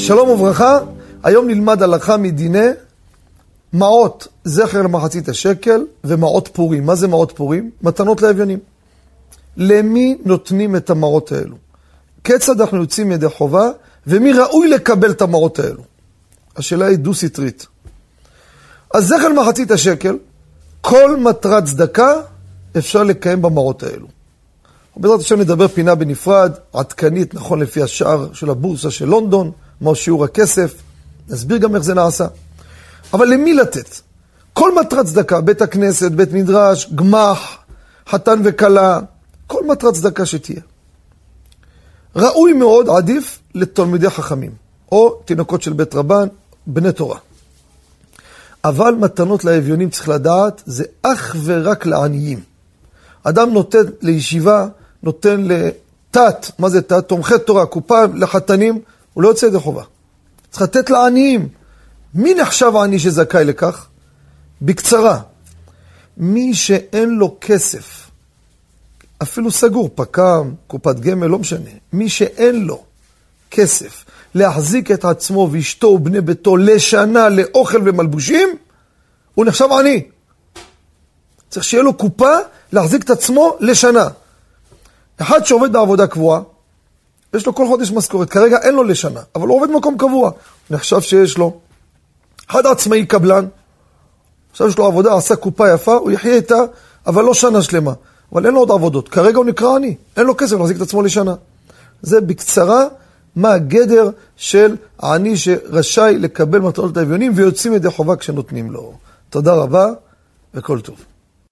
שלום וברכה, היום נלמד הלכה מדיני מעות זכר למחצית השקל ומעות פורים. מה זה מעות פורים? מתנות לאביונים. למי נותנים את המעות האלו? כיצד אנחנו יוצאים ידי חובה, ומי ראוי לקבל את המעות האלו? השאלה היא דו-סטרית. אז זכר למחצית השקל, כל מטרת צדקה אפשר לקיים במעות האלו. בעזרת השם נדבר פינה בנפרד, עדכנית, נכון לפי השער של הבורסה של לונדון, מהו שיעור הכסף, נסביר גם איך זה נעשה. אבל למי לתת? כל מטרת צדקה, בית הכנסת, בית מדרש, גמח, חתן וכלה, כל מטרת צדקה שתהיה. ראוי מאוד, עדיף, לתלמידי חכמים, או תינוקות של בית רבן, בני תורה. אבל מתנות לאביונים, צריך לדעת, זה אך ורק לעניים. אדם נותן לישיבה, נותן לתת, מה זה תת? תומכי תורה, קופה לחתנים, הוא לא יוצא ידי חובה. צריך לתת לעניים. מי נחשב עני שזכאי לכך? בקצרה, מי שאין לו כסף, אפילו סגור, פק"ם, קופת גמל, לא משנה, מי שאין לו כסף להחזיק את עצמו ואשתו ובני ביתו לשנה לאוכל ומלבושים, הוא נחשב עני. צריך שיהיה לו קופה להחזיק את עצמו לשנה. אחד שעובד בעבודה קבועה, יש לו כל חודש משכורת, כרגע אין לו לשנה, אבל הוא עובד במקום קבוע, נחשב שיש לו. אחד עצמאי קבלן, עכשיו יש לו עבודה, עשה קופה יפה, הוא יחיה איתה, אבל לא שנה שלמה. אבל אין לו עוד עבודות, כרגע הוא נקרא עני, אין לו כסף להחזיק את עצמו לשנה. זה בקצרה מה הגדר של העני שרשאי לקבל מתנות האביונים ויוצאים ידי חובה כשנותנים לו. תודה רבה וכל טוב.